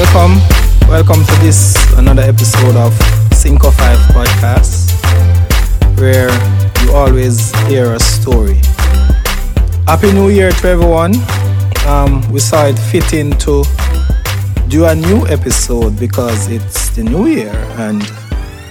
welcome. Welcome to this another episode of Sinco 5 podcast where you always hear a story. Happy New Year to everyone. Um, we saw it fitting to do a new episode because it's the new year and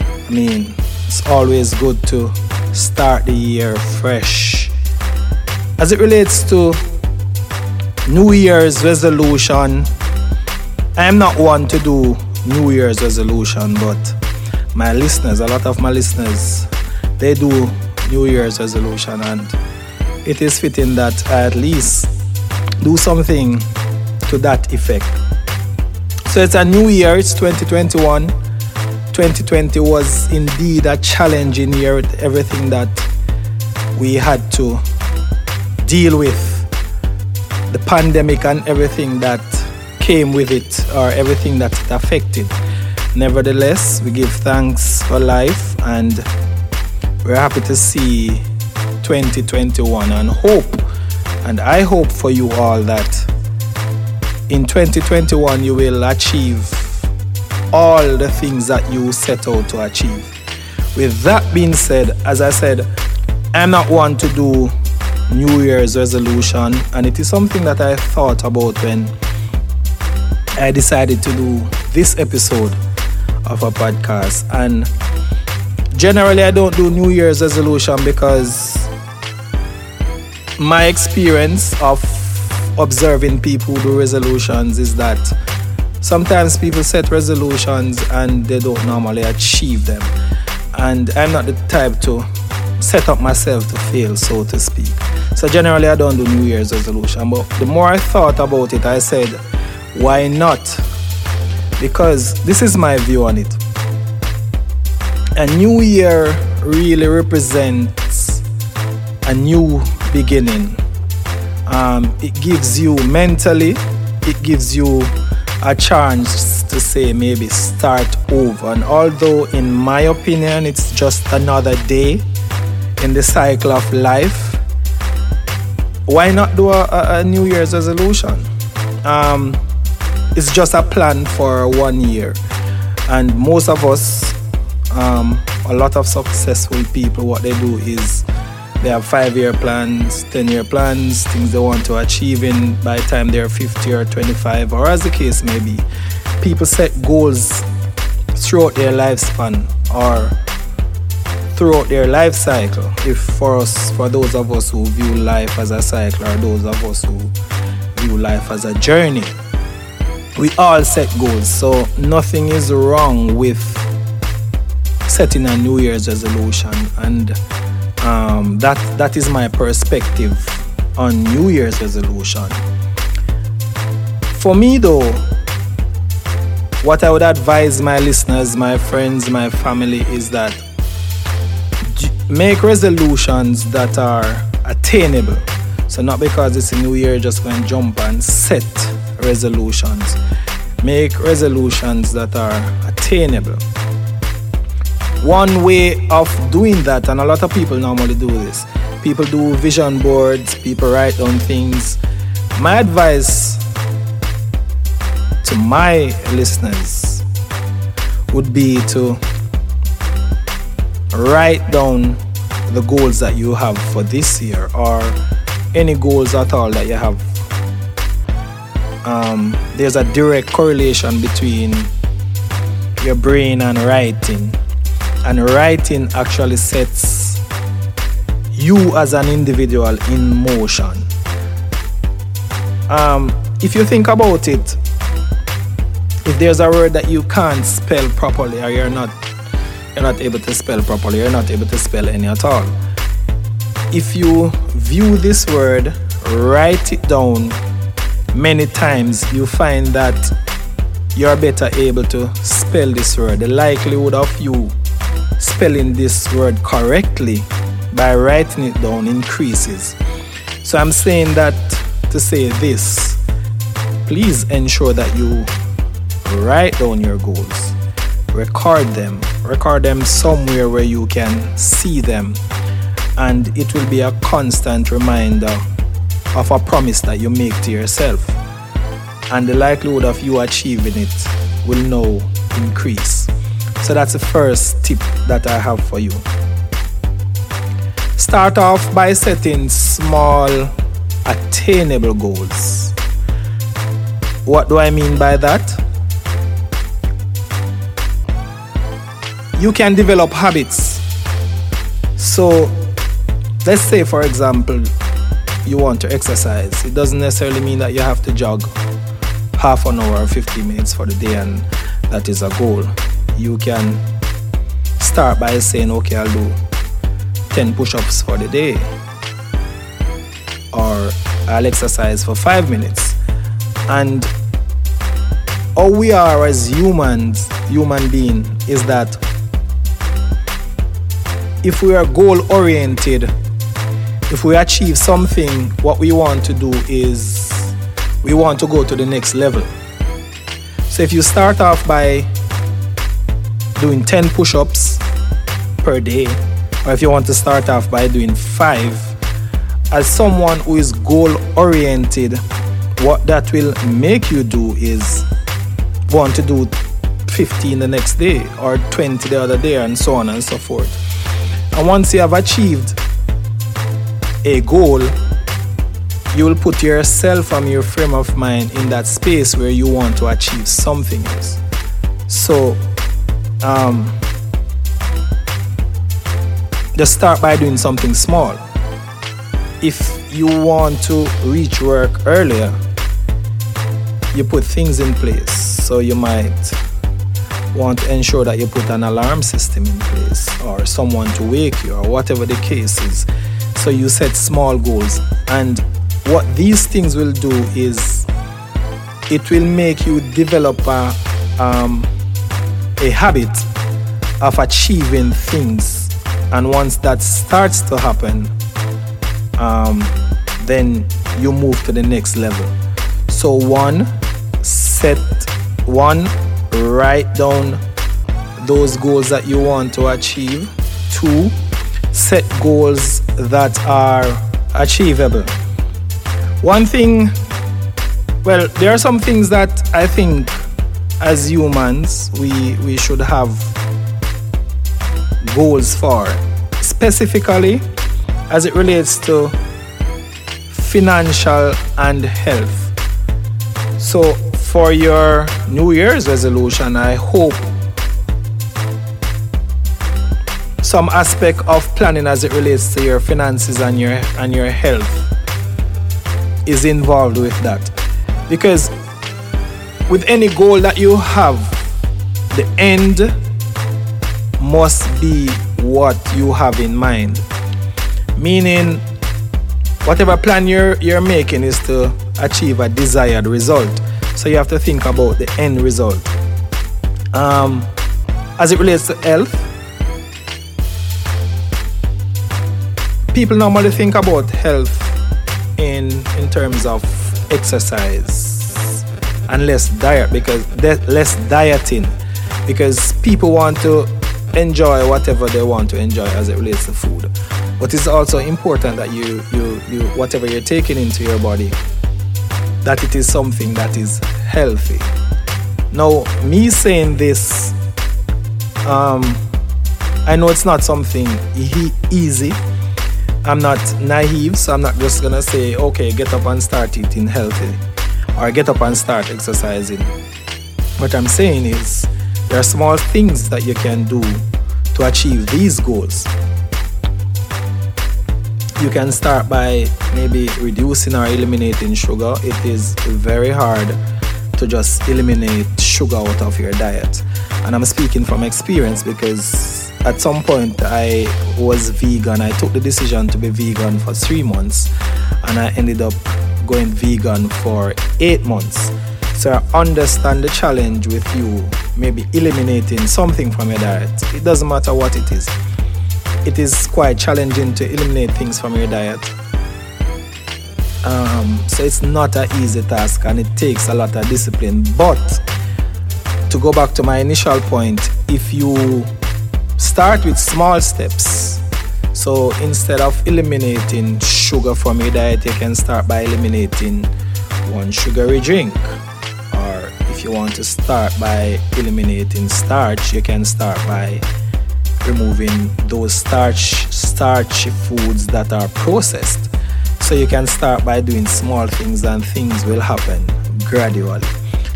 I mean it's always good to start the year fresh. As it relates to New Year's resolution, I am not one to do New Year's resolution, but my listeners, a lot of my listeners, they do New Year's resolution, and it is fitting that I at least do something to that effect. So it's a new year, it's 2021. 2020 was indeed a challenging year with everything that we had to deal with. The pandemic and everything that came with it, or everything that it affected. Nevertheless, we give thanks for life and we're happy to see 2021 and hope. And I hope for you all that in 2021 you will achieve all the things that you set out to achieve. With that being said, as I said, I'm not one to do New Year's resolution, and it is something that I thought about when I decided to do this episode of a podcast. And generally, I don't do New Year's resolution because my experience of observing people do resolutions is that sometimes people set resolutions and they don't normally achieve them. And I'm not the type to set up myself to fail, so to speak. So generally, I don't do New Year's resolution. But the more I thought about it, I said, why not? Because this is my view on it. A new year really represents a new beginning. Um, it gives you mentally, it gives you a chance to say maybe start over. And although, in my opinion, it's just another day in the cycle of life, why not do a, a New Year's resolution? Um, it's just a plan for one year. And most of us, um, a lot of successful people, what they do is they have five year plans, 10 year plans, things they want to achieve in by the time they're 50 or 25, or as the case may be. People set goals throughout their lifespan or throughout their life cycle. If for us, for those of us who view life as a cycle, or those of us who view life as a journey, we all set goals. So nothing is wrong with setting a New Year's resolution, and um, that that is my perspective on New Year's resolution. For me, though, what I would advise my listeners, my friends, my family is that make resolutions that are attainable. So, not because it's a new year, just go and jump and set resolutions. Make resolutions that are attainable. One way of doing that, and a lot of people normally do this, people do vision boards, people write down things. My advice to my listeners would be to write down the goals that you have for this year or any goals at all that you have. Um, there's a direct correlation between your brain and writing, and writing actually sets you as an individual in motion. Um, if you think about it, if there's a word that you can't spell properly or you're not you're not able to spell properly, you're not able to spell any at all. If you view this word, write it down many times, you find that you're better able to spell this word. The likelihood of you spelling this word correctly by writing it down increases. So I'm saying that to say this. Please ensure that you write down your goals, record them, record them somewhere where you can see them, and it will be a constant reminder of a promise that you make to yourself. and the likelihood of you achieving it will now increase. So that's the first tip that I have for you. Start off by setting small, attainable goals. What do I mean by that? You can develop habits. So, let's say, for example, you want to exercise. It doesn't necessarily mean that you have to jog half an hour or 50 minutes for the day, and that is a goal. You can start by saying, okay, I'll do 10 push ups for the day, or I'll exercise for five minutes. And all we are as humans, human being, is that if we are goal oriented, if we achieve something, what we want to do is we want to go to the next level. So if you start off by doing 10 push ups per day, or if you want to start off by doing five, as someone who is goal oriented, what that will make you do is want to do 15 the next day or 20 the other day, and so on and so forth. And once you have achieved a goal, you will put yourself and your frame of mind in that space where you want to achieve something else. So, um, just start by doing something small. If you want to reach work earlier, you put things in place. So you might want to ensure that you put an alarm system in place or someone to wake you or whatever the case is. So you set small goals. And what these things will do is it will make you develop a, um, a habit of achieving things and once that starts to happen, um, then you move to the next level. So, one, set one, write down those goals that you want to achieve. Two, set goals that are achievable. One thing, well, there are some things that I think as humans we, we should have goals for, specifically as it relates to financial and health. So, for your New Year's resolution, I hope some aspect of planning as it relates to your finances and your and your health is involved with that. Because with any goal that you have, the end must be what you have in mind. Meaning, whatever plan you're, you're making is to achieve a desired result. So you have to think about the end result. Um, as it relates to health, people normally think about health in in terms of exercise and less diet because less dieting because people want to enjoy whatever they want to enjoy as it relates to food. But it's also important that you, you, you, whatever you're taking into your body, that it is something that is healthy. Now, me saying this, um, I know it's not something easy. I'm not naive, so I'm not just gonna say, okay, get up and start eating healthy or get up and start exercising. What I'm saying is, there are small things that you can do to achieve these goals. You can start by maybe reducing or eliminating sugar. It is very hard to just eliminate sugar out of your diet. And I'm speaking from experience because at some point I was vegan. I took the decision to be vegan for three months and I ended up going vegan for eight months. So I understand the challenge with you maybe eliminating something from your diet. It doesn't matter what it is. It is quite challenging to eliminate things from your diet. Um, so it's not an easy task and it takes a lot of discipline. But to go back to my initial point, if you start with small steps, so instead of eliminating sugar from your diet, you can start by eliminating one sugary drink Or if you want to start by eliminating starch, you can start by removing those starch starchy foods that are processed. So you can start by doing small things and things will happen gradually.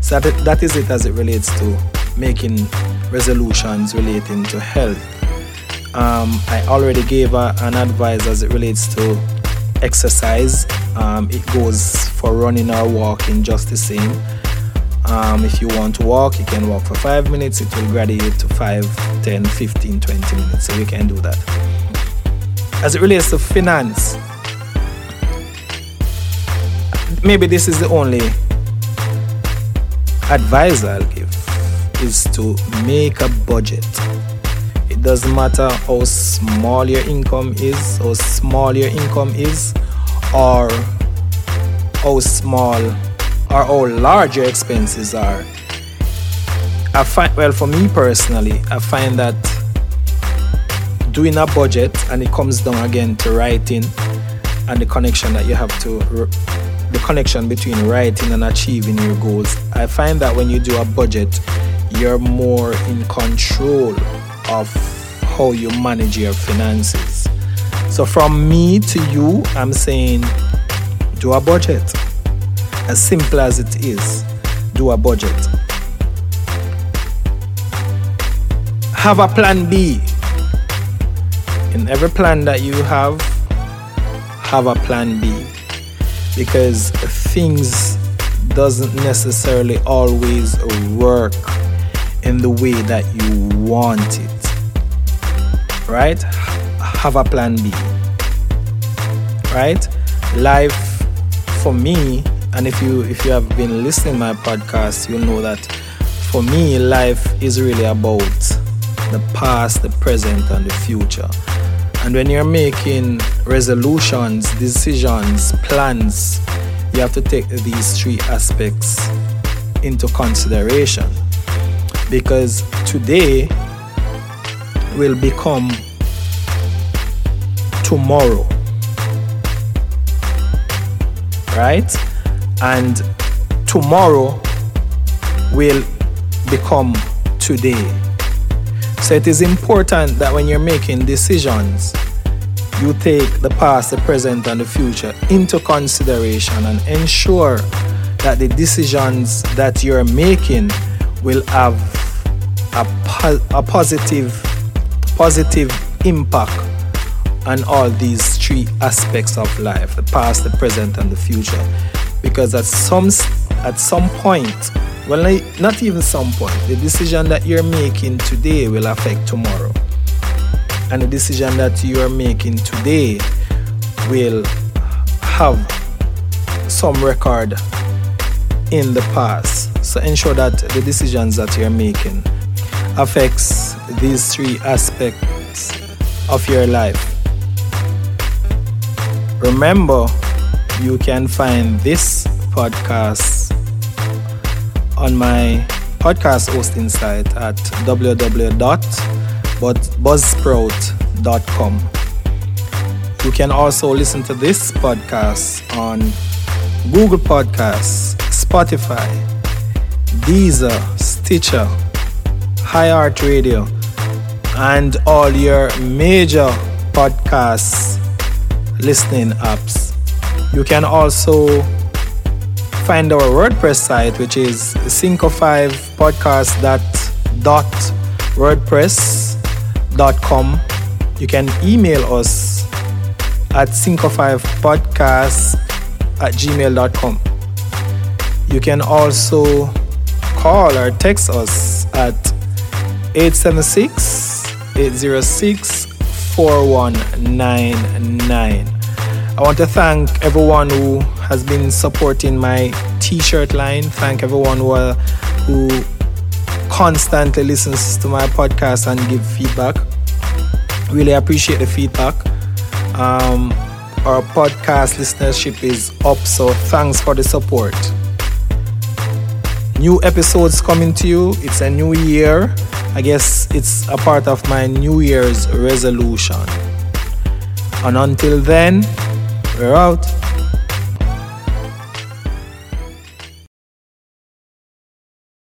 So that, that is it as it relates to making resolutions relating to health. Um, I already gave a, an advice as it relates to exercise. Um, it goes for running or walking just the same. Um, if you want to walk, you can walk for 5 minutes, it will graduate to 5, 10, 15, 20 minutes. So you can do that. As it relates to finance, maybe this is the only advice I'll give is to make a budget. It doesn't matter how small your income is, how small your income is, or how small or how large your expenses are. I find well for me personally, I find that doing a budget and it comes down again to writing and the connection that you have to the connection between writing and achieving your goals. I find that when you do a budget, you're more in control of how you manage your finances. So, from me to you, I'm saying do a budget. As simple as it is, do a budget. Have a plan B. In every plan that you have, have a plan B because things doesn't necessarily always work in the way that you want it. Right? Have a plan B. Right? Life for me, and if you if you have been listening my podcast, you'll know that for me life is really about the past, the present and the future. And when you're making resolutions, decisions, plans, you have to take these three aspects into consideration. Because today will become tomorrow. Right? And tomorrow will become today. So it is important that when you're making decisions, you take the past, the present, and the future into consideration and ensure that the decisions that you're making will have a, po- a positive positive impact on all these three aspects of life the past the present and the future because at some at some point well, not even some point. The decision that you're making today will affect tomorrow. And the decision that you are making today will have some record in the past. So ensure that the decisions that you're making affects these three aspects of your life. Remember, you can find this podcast on my podcast hosting site at www.buzzsprout.com. You can also listen to this podcast on Google Podcasts, Spotify, Deezer, Stitcher, iHeart Radio, and all your major podcast listening apps. You can also find our WordPress site, which is sinco5podcast.wordpress.com. You can email us at sinco5podcast at gmail.com. You can also call or text us at 876 806 4199. I want to thank everyone who has been supporting my t-shirt line. Thank everyone who, who constantly listens to my podcast and give feedback. Really appreciate the feedback. Um, our podcast listenership is up, so thanks for the support. New episodes coming to you. It's a new year. I guess it's a part of my New Year's resolution. And until then, we're out.